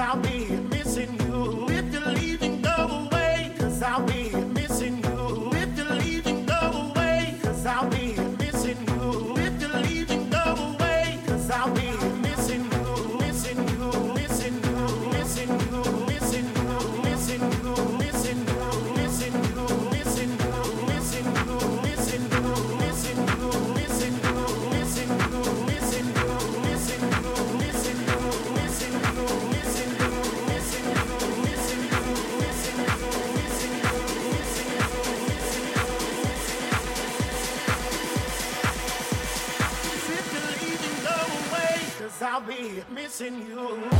I'll be I'll be missing you.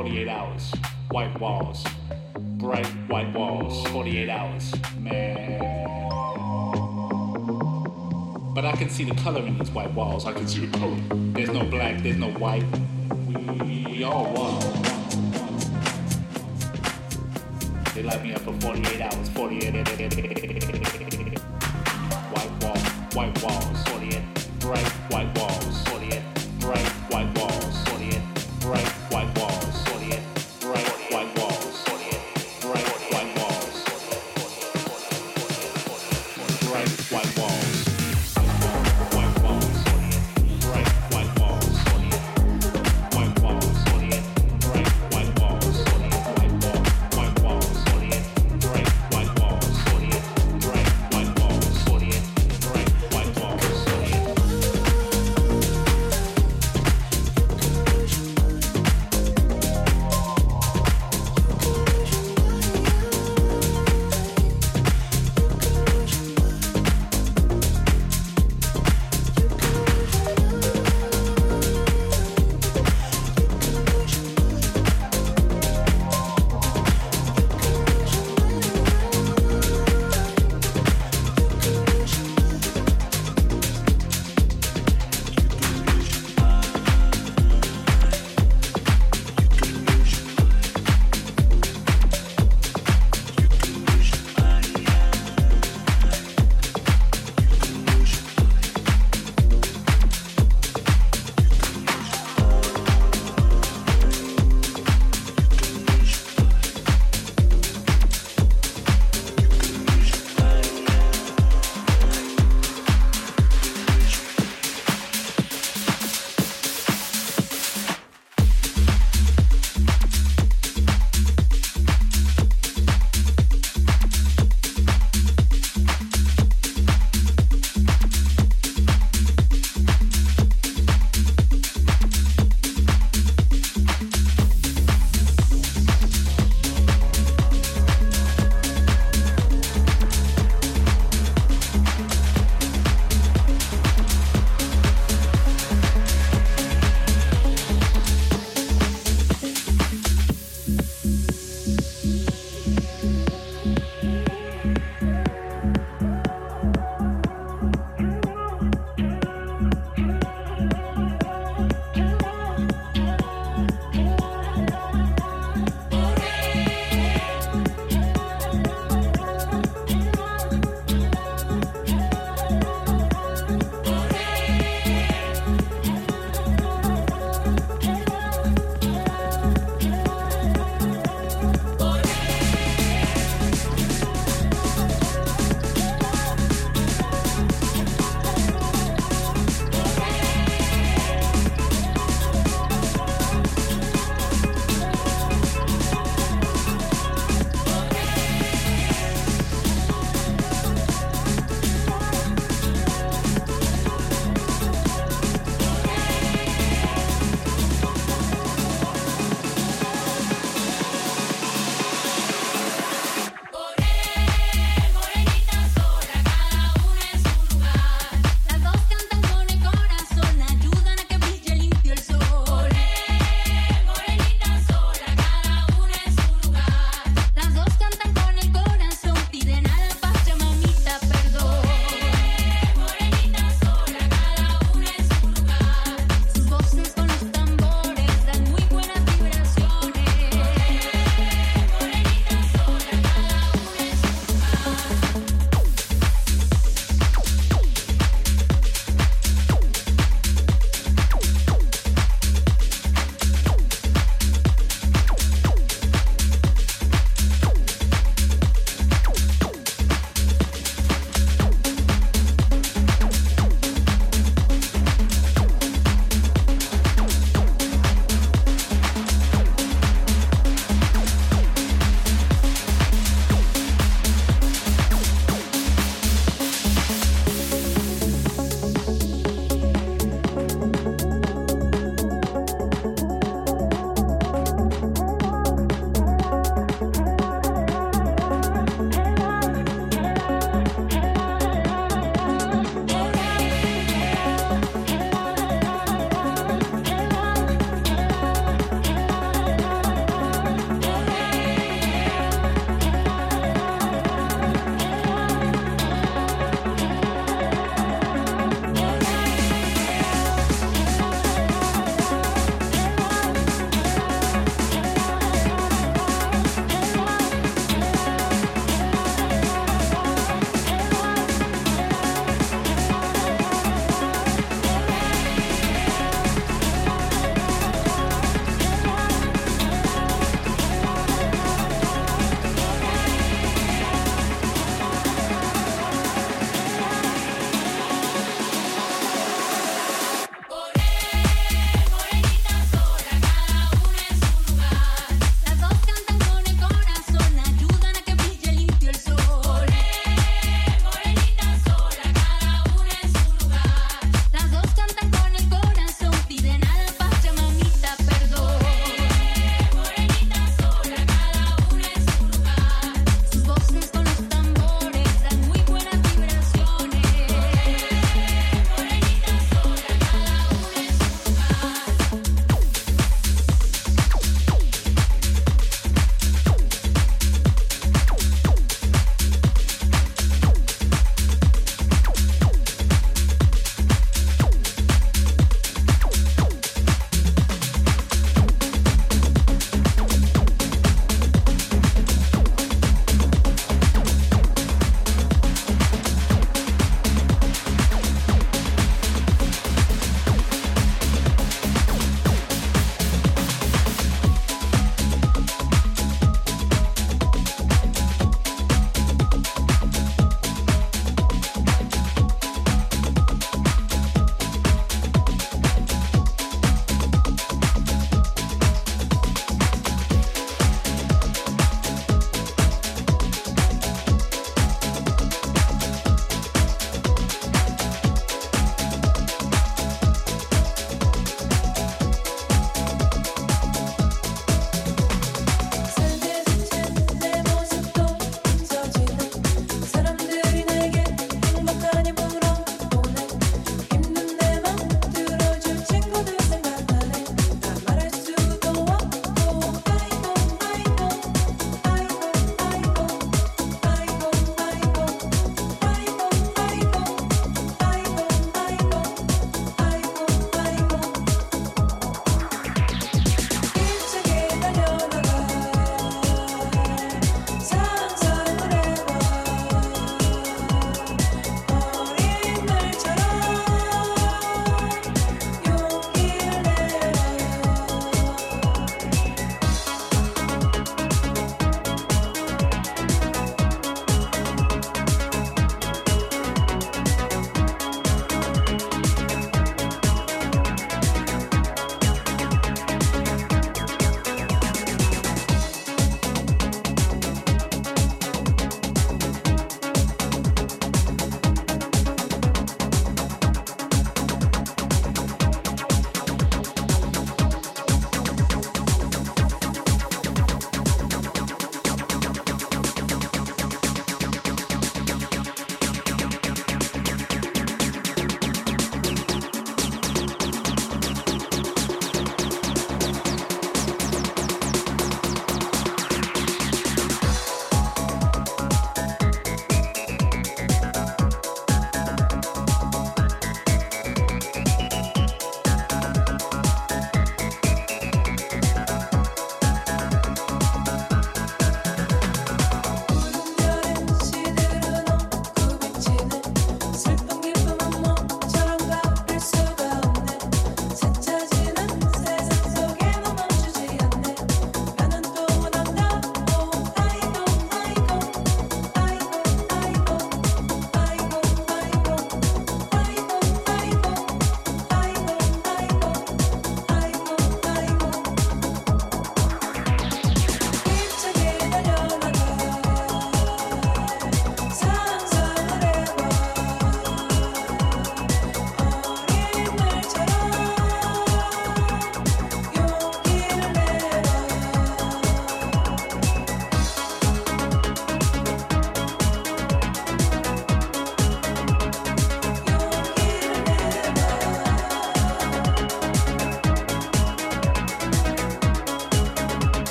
48 hours. White walls. Bright white walls. 48 hours. Man. But I can see the color in these white walls. I can see the color. There's no black, there's no white. We all one. They light me up for 48 hours. 48. White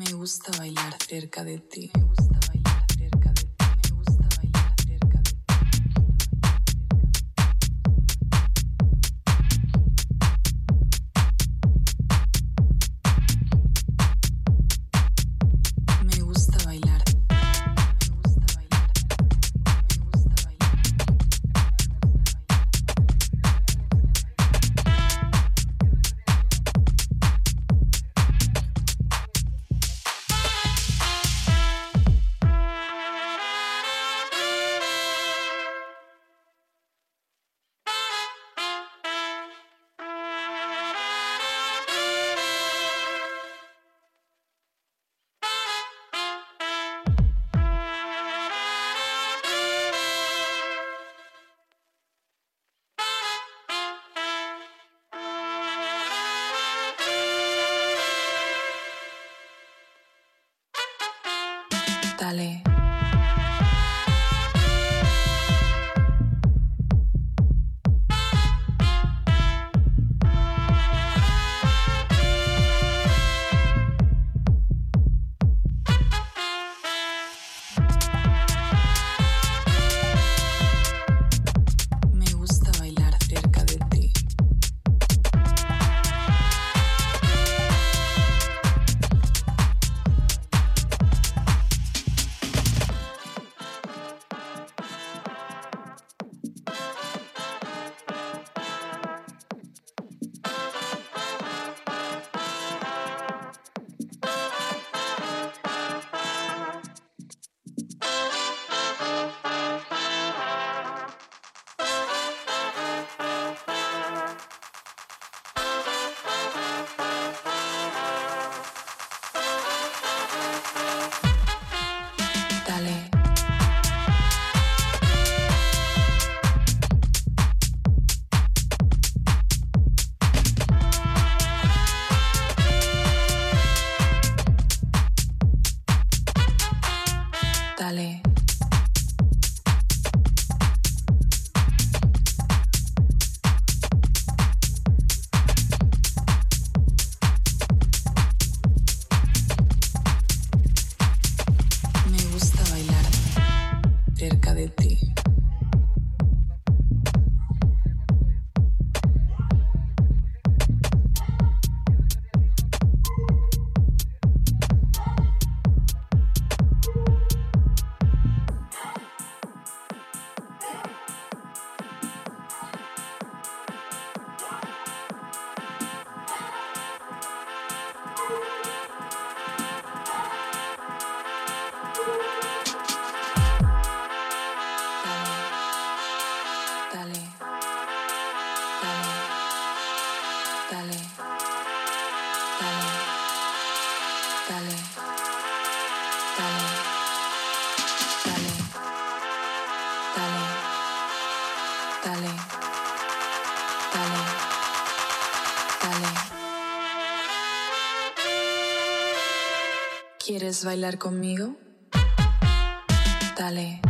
Me gusta bailar cerca de ti. Me gusta bailar. Dale. ¿Quieres bailar conmigo? Dale.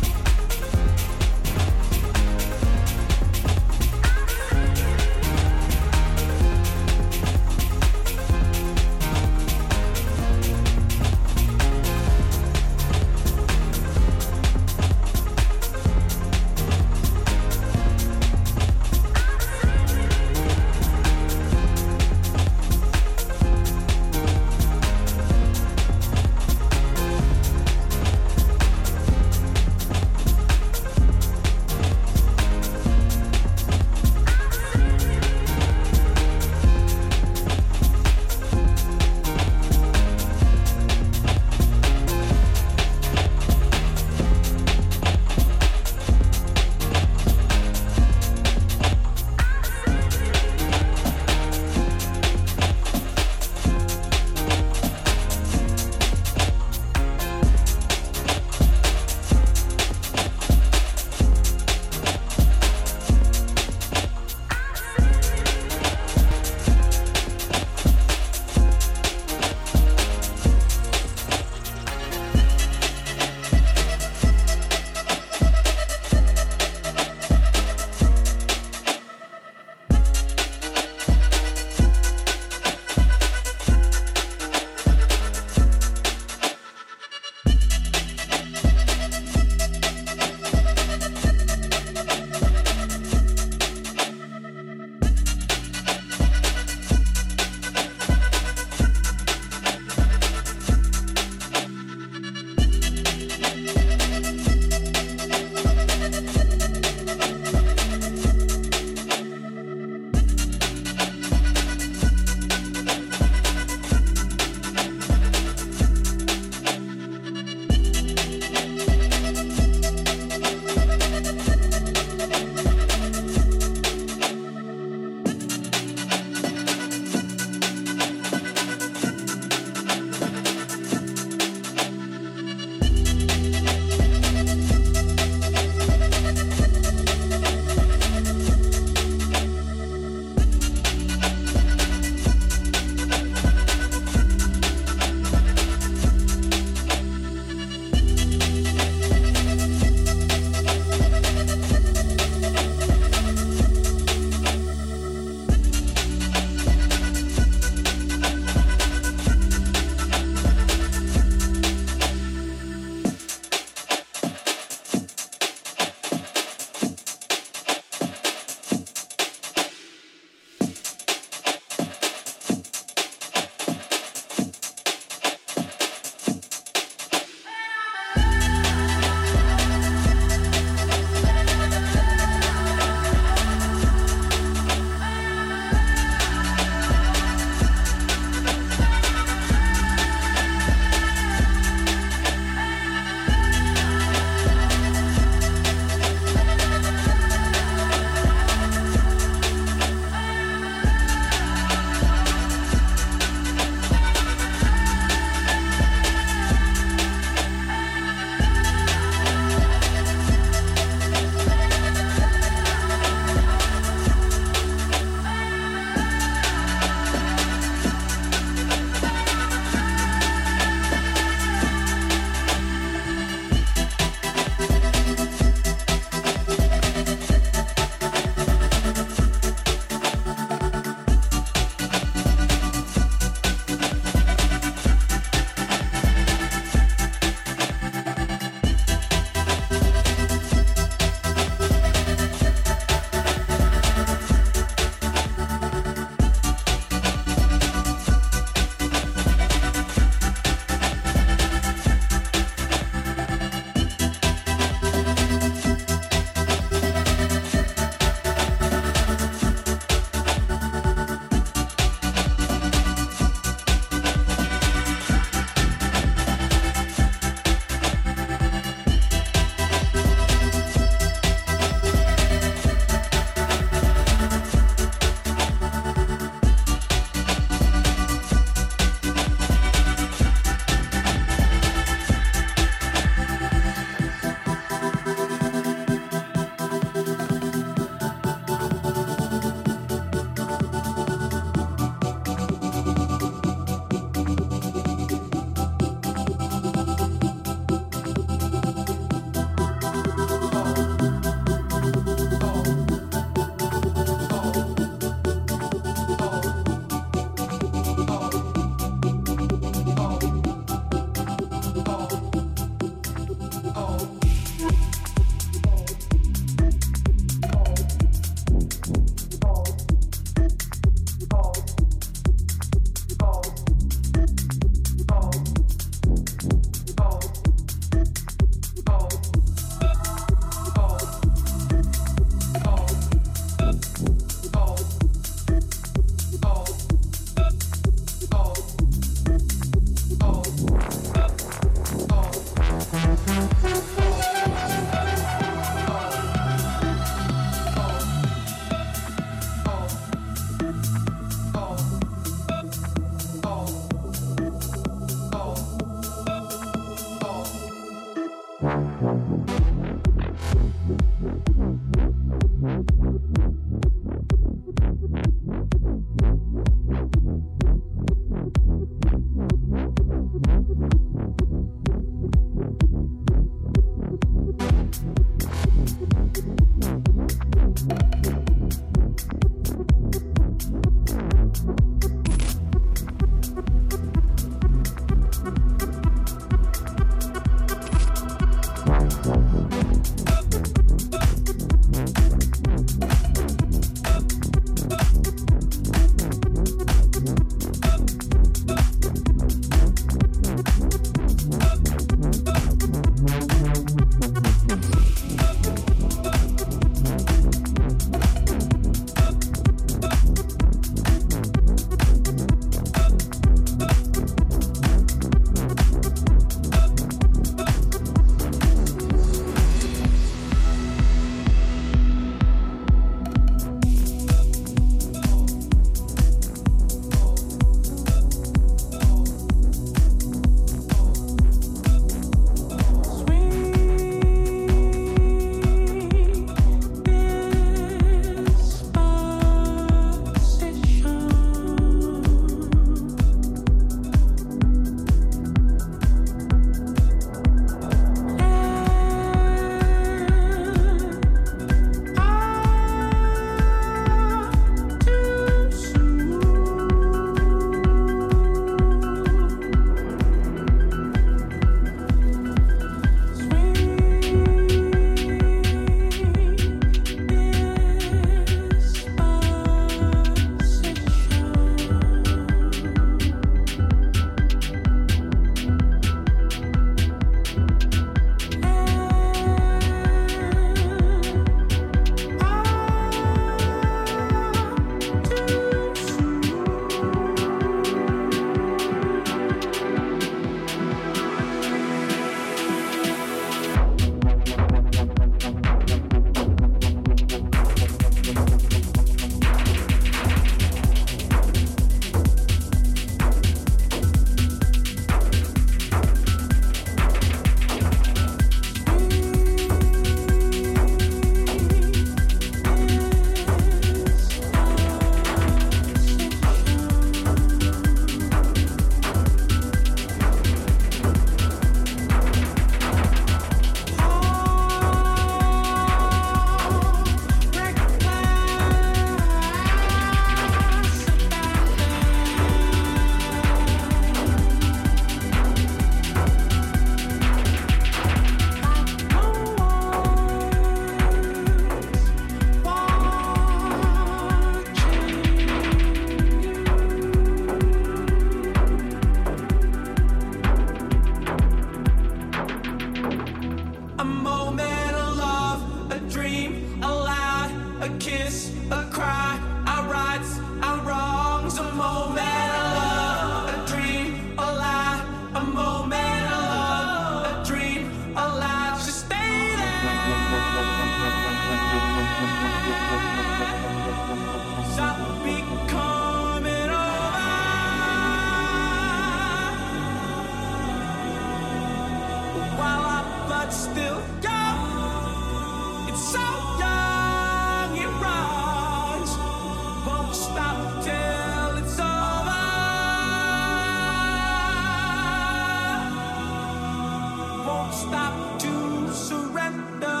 stop to surrender.